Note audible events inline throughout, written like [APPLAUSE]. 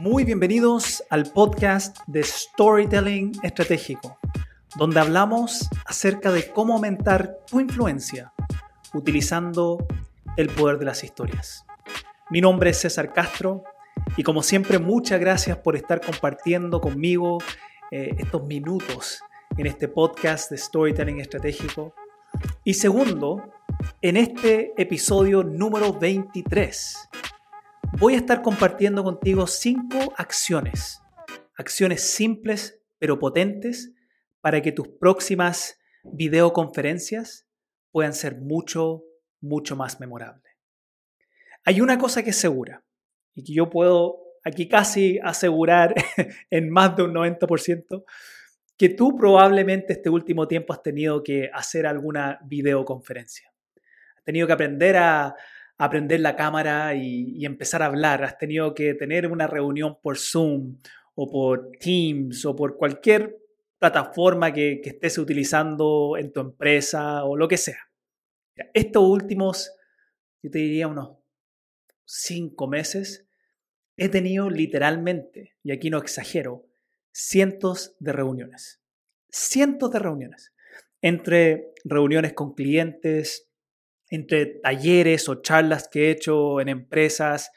Muy bienvenidos al podcast de Storytelling Estratégico, donde hablamos acerca de cómo aumentar tu influencia utilizando el poder de las historias. Mi nombre es César Castro y como siempre muchas gracias por estar compartiendo conmigo eh, estos minutos en este podcast de Storytelling Estratégico. Y segundo, en este episodio número 23 voy a estar compartiendo contigo cinco acciones, acciones simples pero potentes para que tus próximas videoconferencias puedan ser mucho, mucho más memorables. Hay una cosa que es segura y que yo puedo aquí casi asegurar [LAUGHS] en más de un 90%, que tú probablemente este último tiempo has tenido que hacer alguna videoconferencia. Has tenido que aprender a, aprender la cámara y, empezar a hablar. Has tenido que tener una reunión por Zoom o por Teams o por cualquier plataforma que, que estés utilizando en tu empresa o lo que sea. Estos últimos, yo te diría unos cinco meses, he tenido literalmente, y aquí no exagero, cientos de reuniones. Cientos de reuniones. Entre reuniones con clientes, entre talleres o charlas que he hecho en empresas,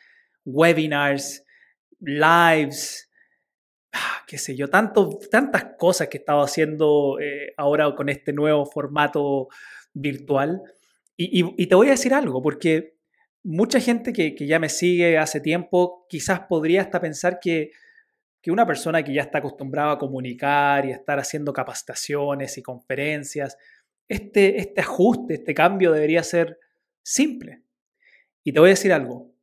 webinars, lives, ah, qué sé yo, tanto, tantas cosas que he estado haciendo eh, ahora con este nuevo formato virtual. Y, te voy a decir algo, porque mucha gente que, ya me sigue hace tiempo quizás podría hasta pensar que, que una persona que ya está acostumbrada a comunicar y a estar haciendo capacitaciones y conferencias, este, este ajuste, este cambio debería ser simple. Y te voy a decir algo,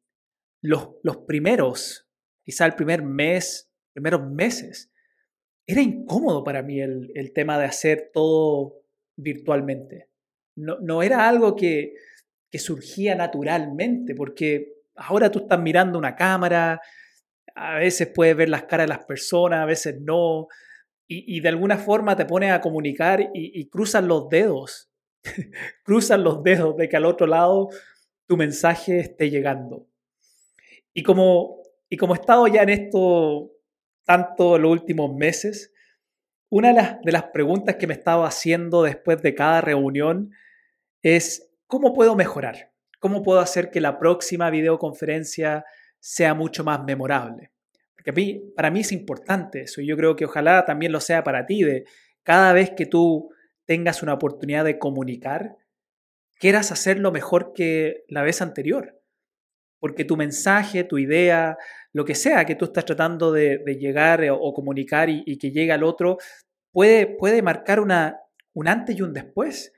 los, los primeros, quizá el primer mes, primeros meses, era incómodo para mí el, el tema de hacer todo virtualmente. No, no era algo que, que surgía naturalmente, porque ahora tú estás mirando una cámara, a veces puedes ver las caras de las personas, a veces no, y, de alguna forma te pones a comunicar y, y cruzan los dedos, [LAUGHS] cruzan los dedos de que al otro lado tu mensaje esté llegando. Y como, y como he estado ya en esto tanto los últimos meses, una de las, de las preguntas que me estaba haciendo después de cada reunión es, ¿cómo puedo mejorar? ¿Cómo puedo hacer que la próxima videoconferencia sea mucho más memorable? Para mí es importante eso y yo creo que ojalá también lo sea para ti, de cada vez que tú tengas una oportunidad de comunicar, quieras hacerlo mejor que la vez anterior. Porque tu mensaje, tu idea, lo que sea que tú estás tratando de, llegar o, comunicar y, que llegue al otro, puede, puede marcar una, un antes y un después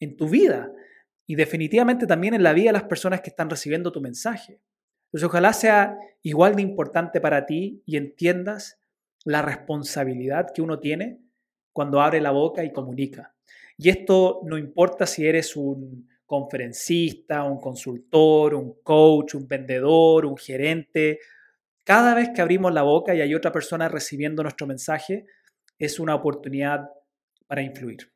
en tu vida y definitivamente también en la vida de las personas que están recibiendo tu mensaje. Entonces, ojalá sea igual de importante para ti y entiendas la responsabilidad que uno tiene cuando abre la boca y comunica. Y esto no importa si eres un conferencista, un consultor, un coach, un vendedor, un gerente. Cada vez que abrimos la boca y hay otra persona recibiendo nuestro mensaje, es una oportunidad para influir.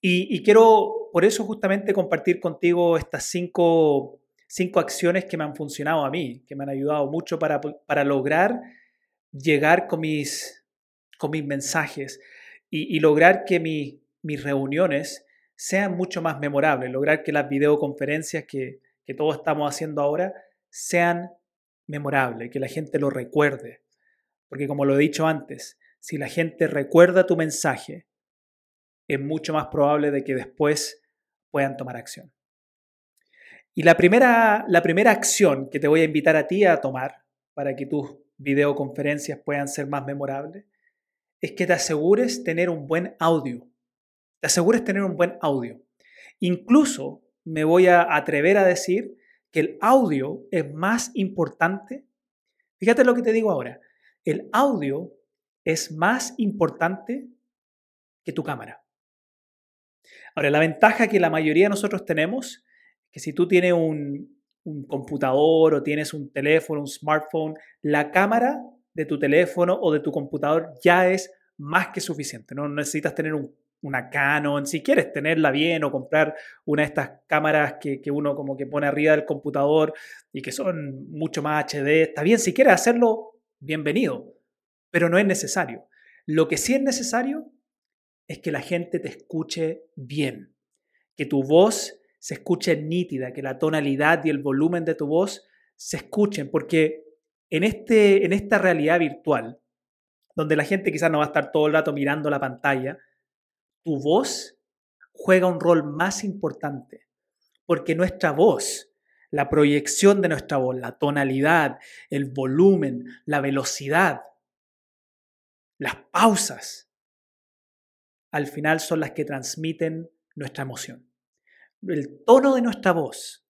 Y, y quiero por eso justamente compartir contigo estas cinco cinco acciones que me han funcionado a mí, que me han ayudado mucho para, para lograr llegar con mis, con mis mensajes y, lograr que mis reuniones sean mucho más memorables, lograr que las videoconferencias que, que todos estamos haciendo ahora sean memorables, que la gente lo recuerde. Porque como lo he dicho antes, si la gente recuerda tu mensaje, es mucho más probable de que después puedan tomar acción. Y la primera, la primera acción que te voy a invitar a ti a tomar para que tus videoconferencias puedan ser más memorables es que te asegures tener un buen audio. Te asegures tener un buen audio. Incluso me voy a atrever a decir que el audio es más importante. Fíjate lo que te digo ahora. El audio es más importante que tu cámara. Ahora, la ventaja que la mayoría de nosotros tenemos que si tú tienes un, computador o tienes un teléfono, un smartphone, la cámara de tu teléfono o de tu computador ya es más que suficiente. No necesitas tener una Canon, si quieres tenerla bien o comprar una de estas cámaras que, que, uno como que pone arriba del computador y que son mucho más HD, está bien, si quieres hacerlo, bienvenido, pero no es necesario. Lo que sí es necesario es que la gente te escuche bien, que tu voz se escuche nítida, que la tonalidad y el volumen de tu voz se escuchen, porque en, este, en esta realidad virtual, donde la gente quizás no va a estar todo el rato mirando la pantalla, tu voz juega un rol más importante, porque nuestra voz, la proyección de nuestra voz, la tonalidad, el volumen, la velocidad, las pausas, al final son las que transmiten nuestra emoción. El tono de nuestra voz,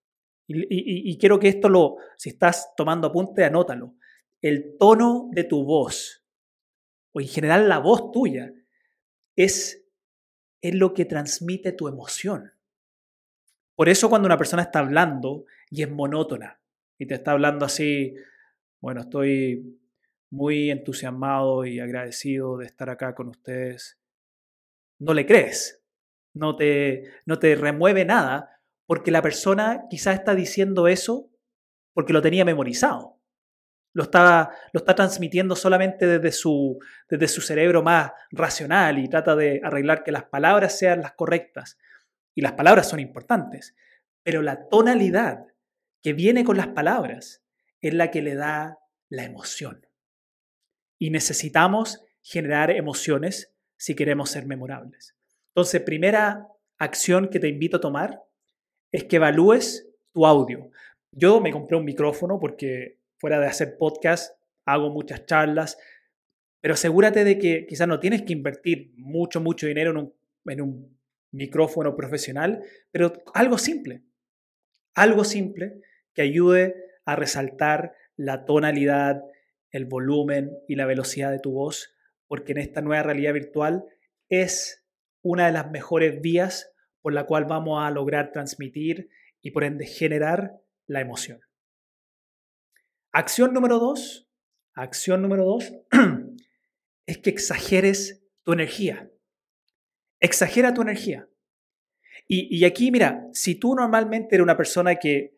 y, quiero que esto lo, si estás tomando apunte, anótalo. El tono de tu voz, o en general la voz tuya, es, es lo que transmite tu emoción. Por eso cuando una persona está hablando y es monótona, y te está hablando así, bueno, estoy muy entusiasmado y agradecido de estar acá con ustedes, no le crees, no te, no te remueve nada, porque la persona quizás está diciendo eso porque lo tenía memorizado. Lo está, lo está transmitiendo solamente desde su, desde su cerebro más racional y trata de arreglar que las palabras sean las correctas. Y las palabras son importantes, pero la tonalidad que viene con las palabras es la que le da la emoción. Y necesitamos generar emociones si queremos ser memorables. Entonces, primera acción que te invito a tomar es que evalúes tu audio. Yo me compré un micrófono porque fuera de hacer podcast hago muchas charlas, pero asegúrate de que quizás no tienes que invertir mucho, mucho dinero en un, en un micrófono profesional, pero algo simple, algo simple que ayude a resaltar la tonalidad, el volumen y la velocidad de tu voz, porque en esta nueva realidad virtual es una de las mejores vías por la cual vamos a lograr transmitir y por ende generar la emoción. Acción número dos, acción número dos [CLEARS THROAT] es que exageres tu energía. Exagera tu energía. Y, aquí, mira, si tú normalmente eres una persona que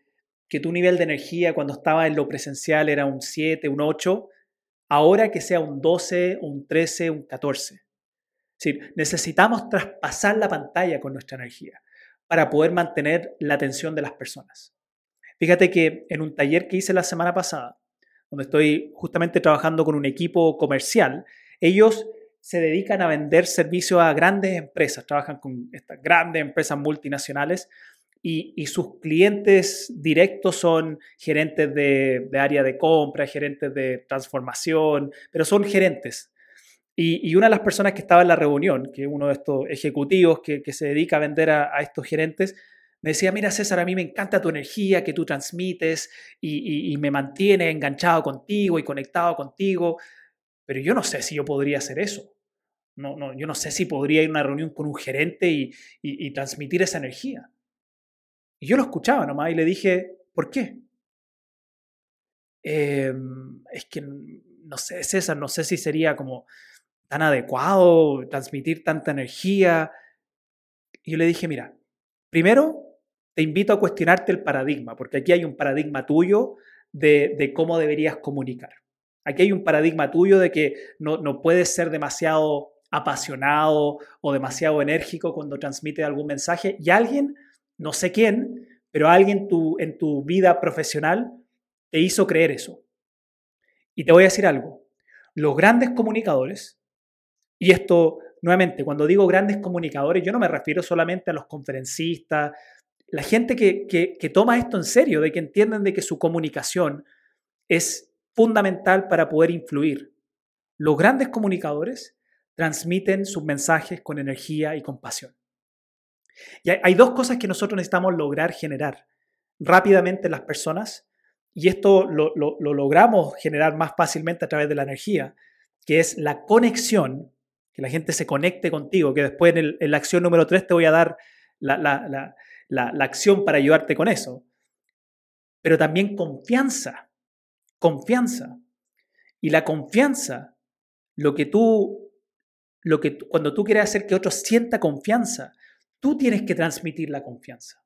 que tu nivel de energía cuando estaba en lo presencial era un 7, un 8, ahora que sea un 12, un 13, un 14. Es necesitamos traspasar la pantalla con nuestra energía para poder mantener la atención de las personas. Fíjate que en un taller que hice la semana pasada, donde estoy justamente trabajando con un equipo comercial, ellos se dedican a vender servicios a grandes empresas, trabajan con estas grandes empresas multinacionales y, sus clientes directos son gerentes de, área de compra, gerentes de transformación, pero son gerentes. Y, una de las personas que estaba en la reunión, que es uno de estos ejecutivos que, se dedica a vender a, estos gerentes, me decía, mira César, a mí me encanta tu energía que tú transmites y, me mantiene enganchado contigo y conectado contigo, pero yo no sé si yo podría hacer eso. No, no, yo no sé si podría ir a una reunión con un gerente y transmitir esa energía. Y yo lo escuchaba nomás y le dije, ¿por qué? Em, es que, no sé, César, no sé si sería como tan adecuado transmitir tanta energía. Y yo le dije, mira, primero te invito a cuestionarte el paradigma, porque aquí hay un paradigma tuyo de, cómo deberías comunicar. Aquí hay un paradigma tuyo de que no, no puedes ser demasiado apasionado o demasiado enérgico cuando transmite algún mensaje y alguien no sé quién, pero alguien tu, en tu vida profesional te hizo creer eso. Y te voy a decir algo, los grandes comunicadores, y esto nuevamente, cuando digo grandes comunicadores, yo no me refiero solamente a los conferencistas, la gente que, toma esto en serio, de que entienden de que su comunicación es fundamental para poder influir. Los grandes comunicadores transmiten sus mensajes con energía y con pasión. Y hay, dos cosas que nosotros necesitamos lograr generar rápidamente en las personas, y esto lo, logramos generar más fácilmente a través de la energía, que es la conexión, que la gente se conecte contigo, que después en, la acción número 3 te voy a dar la, la acción para ayudarte con eso. Pero también confianza, confianza. Y la confianza, lo que tú, lo que cuando tú quieres hacer que otro sienta confianza, Tú tienes que transmitir la confianza.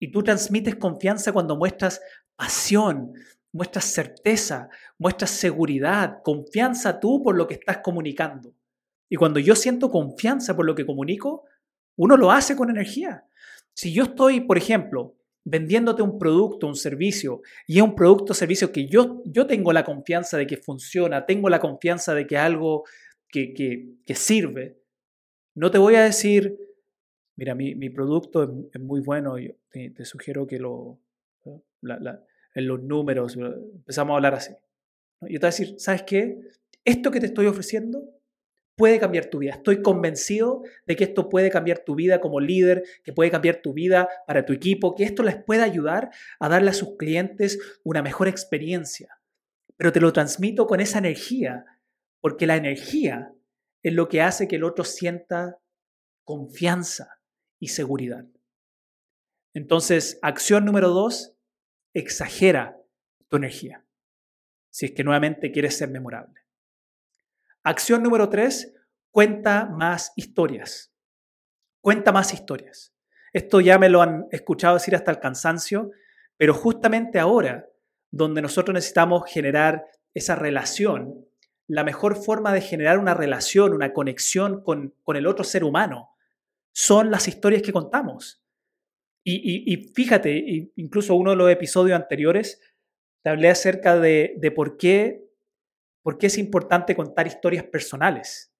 Y tú transmites confianza cuando muestras pasión muestras certeza, muestras seguridad, confianza tú por lo que estás comunicando. Y cuando yo siento confianza por lo que comunico, uno lo hace con energía. Si yo estoy, por ejemplo, vendiéndote un producto, un servicio, y es un producto o servicio que yo, yo tengo la confianza de que funciona, tengo la confianza de que algo que, que, sirve, no te voy a decir, mira, mi, mi producto es, muy bueno, yo te, sugiero que lo, en los números, empezamos a hablar así. Yo te voy a decir, ¿sabes qué? Esto que te estoy ofreciendo puede cambiar tu vida. Estoy convencido de que esto puede cambiar tu vida como líder, que puede cambiar tu vida para tu equipo, que esto les puede ayudar a darle a sus clientes una mejor experiencia. Pero te lo transmito con esa energía, porque la energía es lo que hace que el otro sienta confianza y seguridad. Entonces, acción número dos, exagera tu energía, si es que nuevamente quieres ser memorable. Acción número tres, cuenta más historias. Cuenta más historias. Esto ya me lo han escuchado decir hasta el cansancio, pero justamente ahora, donde nosotros necesitamos generar esa relación, la mejor forma de generar una relación, una conexión con, el otro ser humano, son las historias que contamos. Y, fíjate, incluso uno de los episodios anteriores, te hablé acerca de, de por qué ¿Por qué es importante contar historias personales?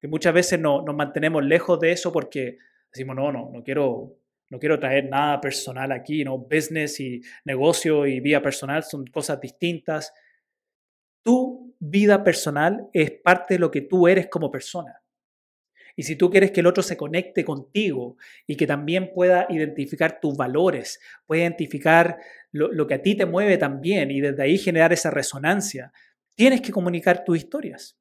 Que muchas veces no, nos mantenemos lejos de eso porque decimos, no, no, no quiero, no quiero traer nada personal aquí, ¿no? Business y negocio y vida personal son cosas distintas. Tu vida personal es parte de lo que tú eres como persona. Y si tú quieres que el otro se conecte contigo y que también pueda identificar tus valores, pueda identificar lo, lo, que a ti te mueve también y desde ahí generar esa resonancia, tienes que comunicar tus historias.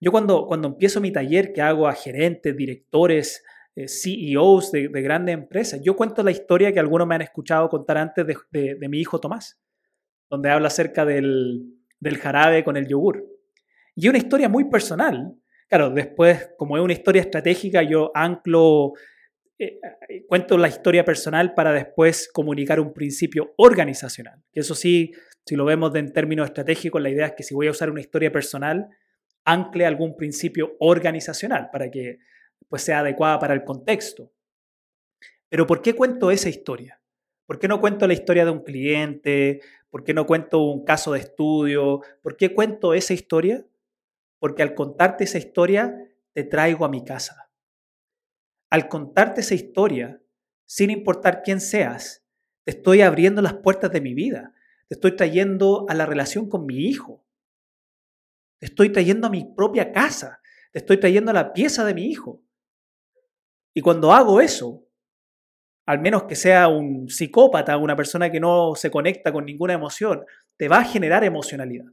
Yo cuando, cuando empiezo mi taller que hago a gerentes, directores, eh, CEOs de, grandes empresas, yo cuento la historia que algunos me han escuchado contar antes de, mi hijo Tomás, donde habla acerca del, jarabe con el yogur. Y una historia muy personal. Claro, después, como es una historia estratégica, yo anclo, eh, eh, cuento la historia personal para después comunicar un principio organizacional. Eso sí, si lo vemos en términos estratégicos, la idea es que si voy a usar una historia personal, ancle algún principio organizacional para que pues, sea adecuada para el contexto. Pero ¿por qué cuento esa historia? ¿Por qué no cuento la historia de un cliente? ¿Por qué no cuento un caso de estudio? ¿Por qué cuento esa historia? Porque al contarte esa historia, te traigo a mi casa. Al contarte esa historia, sin importar quién seas, te estoy abriendo las puertas de mi vida te estoy trayendo a la relación con mi hijo. Te estoy trayendo a mi propia casa. Te estoy trayendo a la pieza de mi hijo. Y cuando hago eso, al menos que sea un psicópata, una persona que no se conecta con ninguna emoción, te va a generar emocionalidad.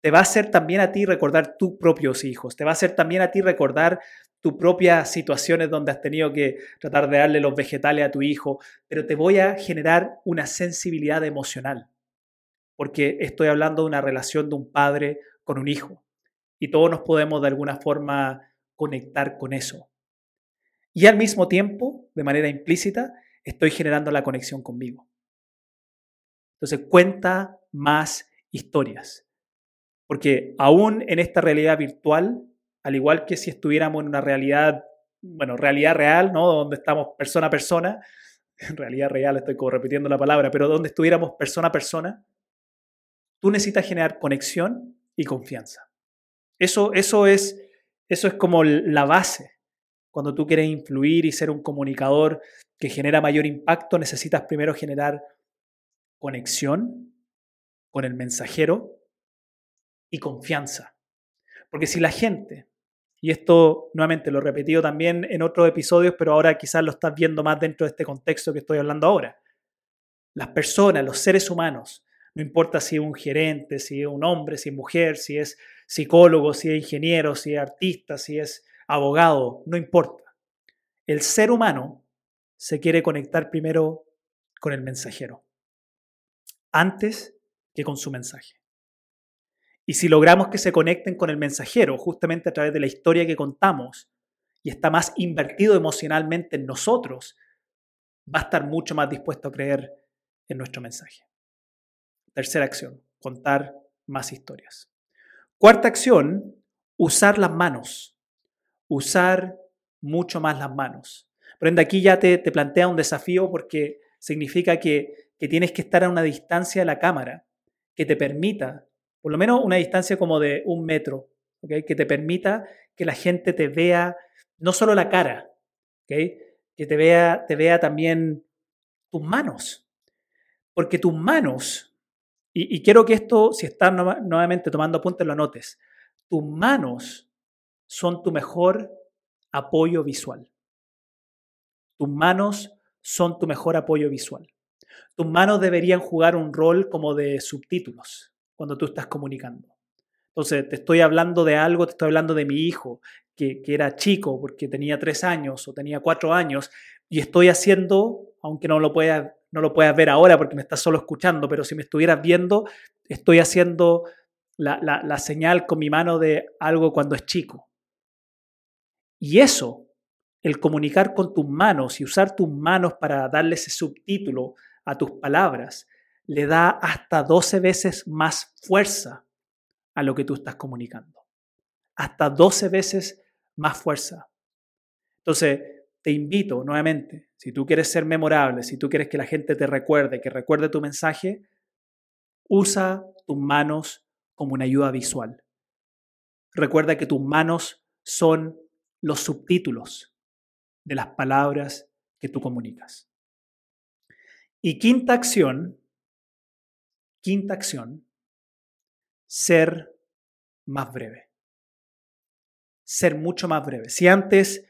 Te va a hacer también a ti recordar tus propios hijos. Te va a hacer también a ti recordar tus propias situaciones donde has tenido que tratar de darle los vegetales a tu hijo, pero te voy a generar una sensibilidad emocional porque estoy hablando de una relación de un padre con un hijo. Y todos nos podemos de alguna forma conectar con eso. Y al mismo tiempo, de manera implícita, estoy generando la conexión conmigo. Entonces, cuenta más historias. Porque aún en esta realidad virtual, al igual que si estuviéramos en una realidad, bueno, realidad real, ¿no? Donde estamos persona a persona, [LAUGHS] en realidad real estoy como repitiendo la palabra, pero donde estuviéramos persona a persona, tú necesitas generar conexión y confianza. Eso, eso, es, eso es como la base. Cuando tú quieres influir y ser un comunicador que genera mayor impacto, necesitas primero generar conexión con el mensajero y confianza. Porque si la gente, y esto nuevamente lo he repetido también en otros episodios, pero ahora quizás lo estás viendo más dentro de este contexto que estoy hablando ahora, las personas, los seres humanos, no importa si es un gerente, si es un hombre, si es mujer, si es psicólogo, si es ingeniero, si es artista, si es abogado, no importa. El ser humano se quiere conectar primero con el mensajero, antes que con su mensaje. Y si logramos que se conecten con el mensajero, justamente a través de la historia que contamos, y está más invertido emocionalmente en nosotros, va a estar mucho más dispuesto a creer en nuestro mensaje. Tercera acción, contar más historias. Cuarta acción, usar las manos. Usar mucho más las manos. Por ende, aquí ya te, plantea un desafío porque significa que, tienes que estar a una distancia de la cámara que te permita, por lo menos una distancia como de un metro, que te permita que la gente te vea no solo la cara, que te vea, te vea también tus manos. Porque tus manos, y, quiero que esto, si estás nuevamente tomando apuntes, lo anotes, tus manos son tu mejor apoyo visual. Tus manos son tu mejor apoyo visual. Tus manos deberían jugar un rol como de subtítulos cuando tú estás comunicando. Entonces, te estoy hablando de algo, te estoy hablando de mi hijo, que, era chico porque tenía tres años o tenía cuatro años, y estoy haciendo, aunque no lo puedas no lo puedas ver ahora porque me estás solo escuchando, pero si me estuvieras viendo, estoy haciendo la, la señal con mi mano de algo cuando es chico. Y eso el comunicar con tus manos y usar tus manos para darle ese subtítulo a tus palabras, le da hasta 12 veces más fuerza a lo que tú estás comunicando. Hasta 12 veces más fuerza. Entonces, te invito nuevamente, si tú quieres ser memorable, si tú quieres que la gente te recuerde, que recuerde tu mensaje, usa tus manos como una ayuda visual. Recuerda que tus manos son los subtítulos de las palabras que tú comunicas. Y quinta acción, quinta acción, ser más breve. Ser mucho más breve. Si antes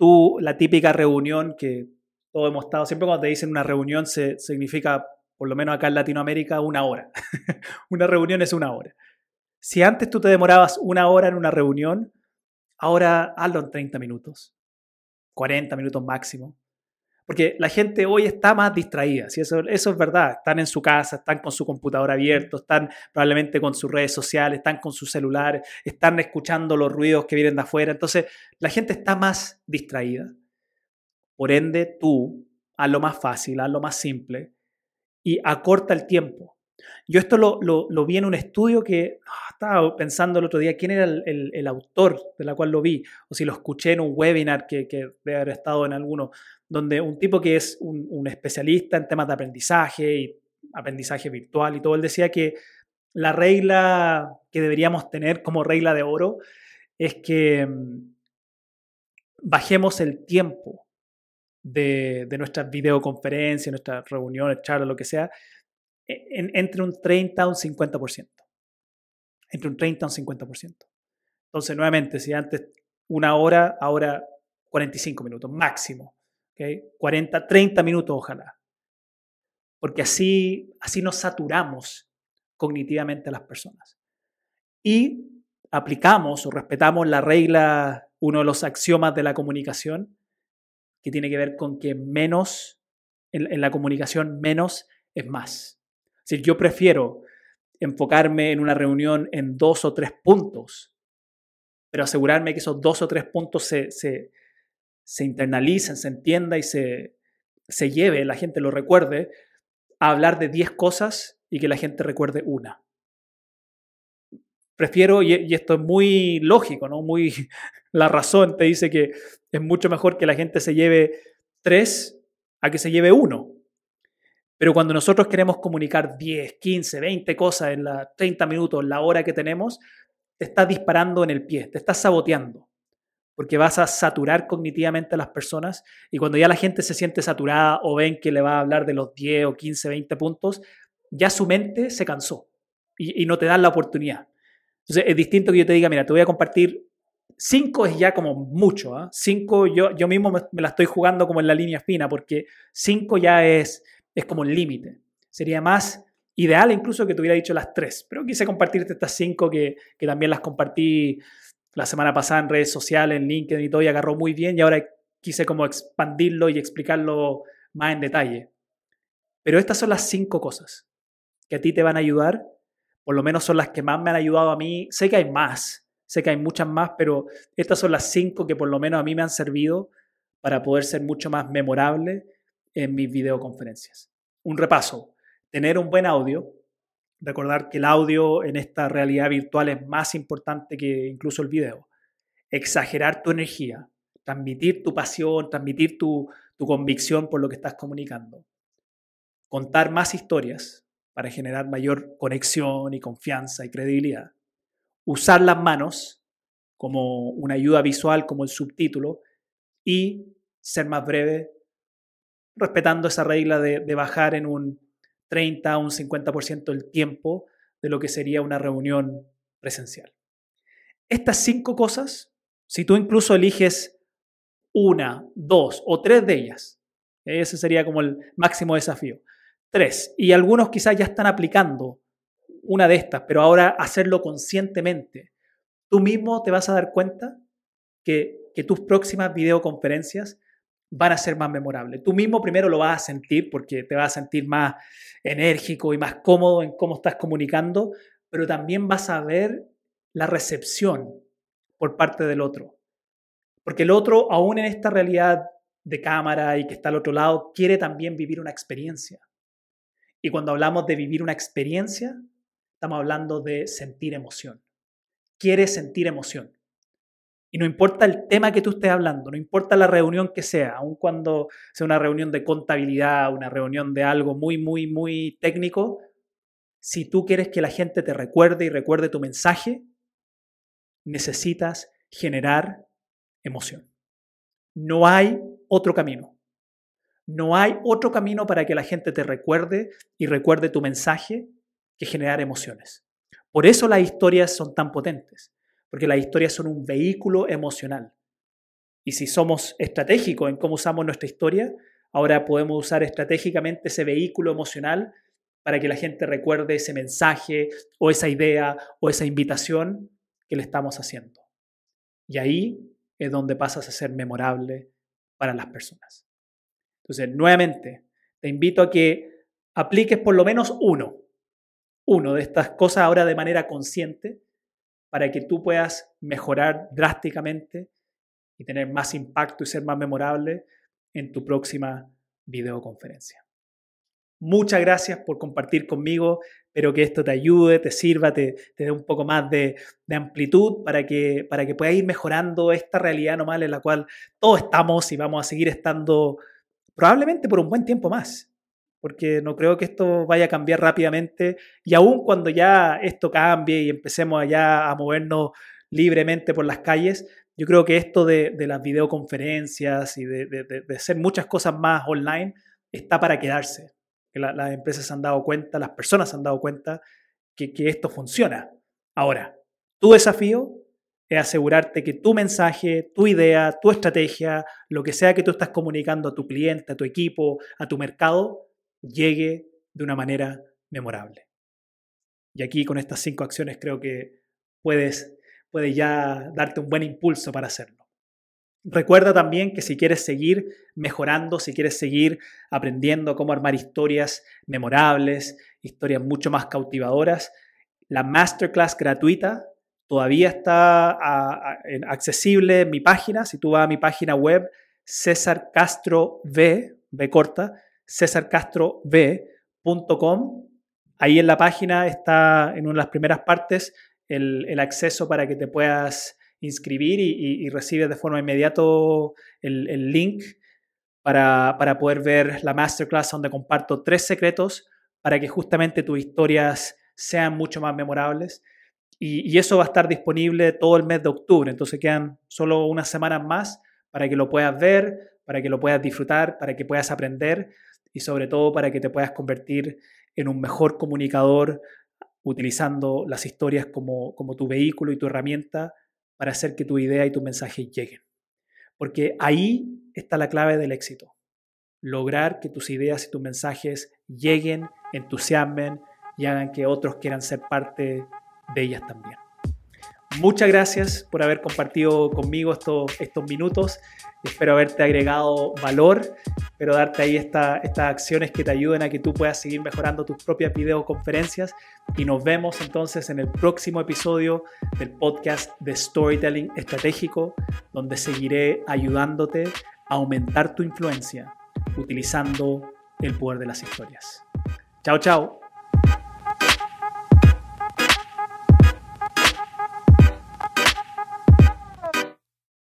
tú, la típica reunión que todos hemos estado, siempre cuando te dicen una reunión se, significa, por lo menos acá en Latinoamérica, una hora. [LAUGHS] una reunión es una hora. Si antes tú te demorabas una hora en una reunión, ahora hazlo en 30 minutos. 40 minutos máximo. Porque la gente hoy está más distraída, ¿sí? eso, eso es verdad. Están en su casa, están con su computador abierto, están probablemente con sus redes sociales, están con sus celulares, están escuchando los ruidos que vienen de afuera. Entonces, la gente está más distraída. Por ende, tú haz lo más fácil, haz lo más simple y acorta el tiempo. Yo esto lo, lo, vi en un estudio que ah, estaba pensando el otro día quién era el, autor de la cual lo vi, o si lo escuché en un webinar que, que debe haber estado en alguno, donde un tipo que es un, especialista en temas de aprendizaje y aprendizaje virtual y todo, él decía que la regla que deberíamos tener como regla de oro es que mm, bajemos el tiempo de, nuestras videoconferencias, nuestras reuniones, charlas, lo que sea, entre un 30 a un 50%. Entre un 30 a un 50%. Entonces, nuevamente, si antes una hora, ahora 45 minutos máximo. ¿Okay? 40, 30 minutos ojalá. Porque así, así nos saturamos cognitivamente a las personas. Y aplicamos o respetamos la regla, uno de los axiomas de la comunicación, que tiene que ver con que menos, en la comunicación, menos es más yo prefiero enfocarme en una reunión en dos o tres puntos, pero asegurarme que esos dos o tres puntos se, se internalicen, se entienda y se, se lleve, la gente lo recuerde, a hablar de diez cosas y que la gente recuerde una. Prefiero, y esto es muy lógico, ¿no? Muy, [LAUGHS] la razón te dice que es mucho mejor que la gente se lleve tres a que se lleve uno. Pero cuando nosotros queremos comunicar 10, 15, 20 cosas en los 30 minutos, la hora que tenemos, te estás disparando en el pie, te estás saboteando, porque vas a saturar cognitivamente a las personas y cuando ya la gente se siente saturada o ven que le va a hablar de los 10 o 15, 20 puntos, ya su mente se cansó y, no te dan la oportunidad. Entonces es distinto que yo te diga, mira, te voy a compartir 5 es ya como mucho, 5 ¿eh? yo, yo mismo me, la estoy jugando como en la línea fina, porque 5 ya es es como el límite. Sería más ideal incluso que te hubiera dicho las tres, pero quise compartirte estas cinco que, que también las compartí la semana pasada en redes sociales, en LinkedIn y todo, y agarró muy bien y ahora quise como expandirlo y explicarlo más en detalle. Pero estas son las cinco cosas que a ti te van a ayudar, por lo menos son las que más me han ayudado a mí. Sé que hay más, sé que hay muchas más, pero estas son las cinco que por lo menos a mí me han servido para poder ser mucho más memorable en mis videoconferencias. Un repaso, tener un buen audio, Recordar que el audio en esta realidad virtual es más importante que incluso el video. Exagerar tu energía, transmitir tu pasión, transmitir tu, tu convicción por lo que estás comunicando. Contar más historias para generar mayor conexión y confianza y credibilidad. Usar las manos como una ayuda visual, como el subtítulo, y ser más breve, respetando esa regla de, de bajar en un 30 o un 50% el tiempo de lo que sería una reunión presencial. Estas cinco cosas, si tú incluso eliges una, dos o tres de ellas, ese sería como el máximo desafío. Tres. Y algunos quizás ya están aplicando una de estas, pero ahora hacerlo conscientemente. Tú mismo te vas a dar cuenta que, que tus próximas videoconferencias van a ser más memorables. Tú mismo primero lo vas a sentir porque te vas a sentir más enérgico y más cómodo en cómo estás comunicando, pero también vas a ver la recepción por parte del otro. Porque el otro, aún en esta realidad de cámara y que está al otro lado, quiere también vivir una experiencia. Y cuando hablamos de vivir una experiencia, estamos hablando de sentir emoción. Quiere sentir emoción. Y no importa el tema que tú estés hablando, no importa la reunión que sea, aun cuando sea una reunión de contabilidad, una reunión de algo muy, muy, muy técnico, si tú quieres que la gente te recuerde y recuerde tu mensaje, necesitas generar emoción. No hay otro camino. No hay otro camino para que la gente te recuerde y recuerde tu mensaje que generar emociones. Por eso las historias son tan potentes porque las historias son un vehículo emocional. Y si somos estratégicos en cómo usamos nuestra historia, ahora podemos usar estratégicamente ese vehículo emocional para que la gente recuerde ese mensaje o esa idea o esa invitación que le estamos haciendo. Y ahí es donde pasas a ser memorable para las personas. Entonces, nuevamente, te invito a que apliques por lo menos uno, uno de estas cosas ahora de manera consciente para que tú puedas mejorar drásticamente y tener más impacto y ser más memorable en tu próxima videoconferencia. Muchas gracias por compartir conmigo. Espero que esto te ayude, te sirva, te, dé un poco más de, amplitud para que, para que puedas ir mejorando esta realidad normal en la cual todos estamos y vamos a seguir estando probablemente por un buen tiempo más porque no creo que esto vaya a cambiar rápidamente y aún cuando ya esto cambie y empecemos allá a movernos libremente por las calles, yo creo que esto de, las videoconferencias y de, hacer muchas cosas más online está para quedarse. Que las empresas se han dado cuenta, las personas se han dado cuenta que, que esto funciona. Ahora, tu desafío es asegurarte que tu mensaje, tu idea, tu estrategia, lo que sea que tú estás comunicando a tu cliente, a tu equipo, a tu mercado, llegue de una manera memorable. Y aquí con estas cinco acciones creo que puedes, puedes ya darte un buen impulso para hacerlo. Recuerda también que si quieres seguir mejorando, si quieres seguir aprendiendo cómo armar historias memorables, historias mucho más cautivadoras, la masterclass gratuita todavía está accesible en mi página. Si tú vas a mi página web, César Castro V, V corta, cesarcastrov.com. Ahí en la página está en una de las primeras partes el, acceso para que te puedas inscribir y, recibes de forma inmediata el, link para, poder ver la masterclass donde comparto tres secretos para que justamente tus historias sean mucho más memorables. Y, y, eso va a estar disponible todo el mes de octubre. Entonces quedan solo unas semanas más para que lo puedas ver, para que lo puedas disfrutar, para que puedas aprender y sobre todo para que te puedas convertir en un mejor comunicador utilizando las historias como, como tu vehículo y tu herramienta para hacer que tu idea y tu mensaje lleguen. Porque ahí está la clave del éxito. Lograr que tus ideas y tus mensajes lleguen, entusiasmen y hagan que otros quieran ser parte de ellas también. Muchas gracias por haber compartido conmigo estos, estos minutos. Espero haberte agregado valor, pero darte ahí estas acciones que te ayuden a que tú puedas seguir mejorando tus propias videoconferencias. Y nos vemos entonces en el próximo episodio del podcast de Storytelling Estratégico, donde seguiré ayudándote a aumentar tu influencia utilizando el poder de las historias. Chao, chao.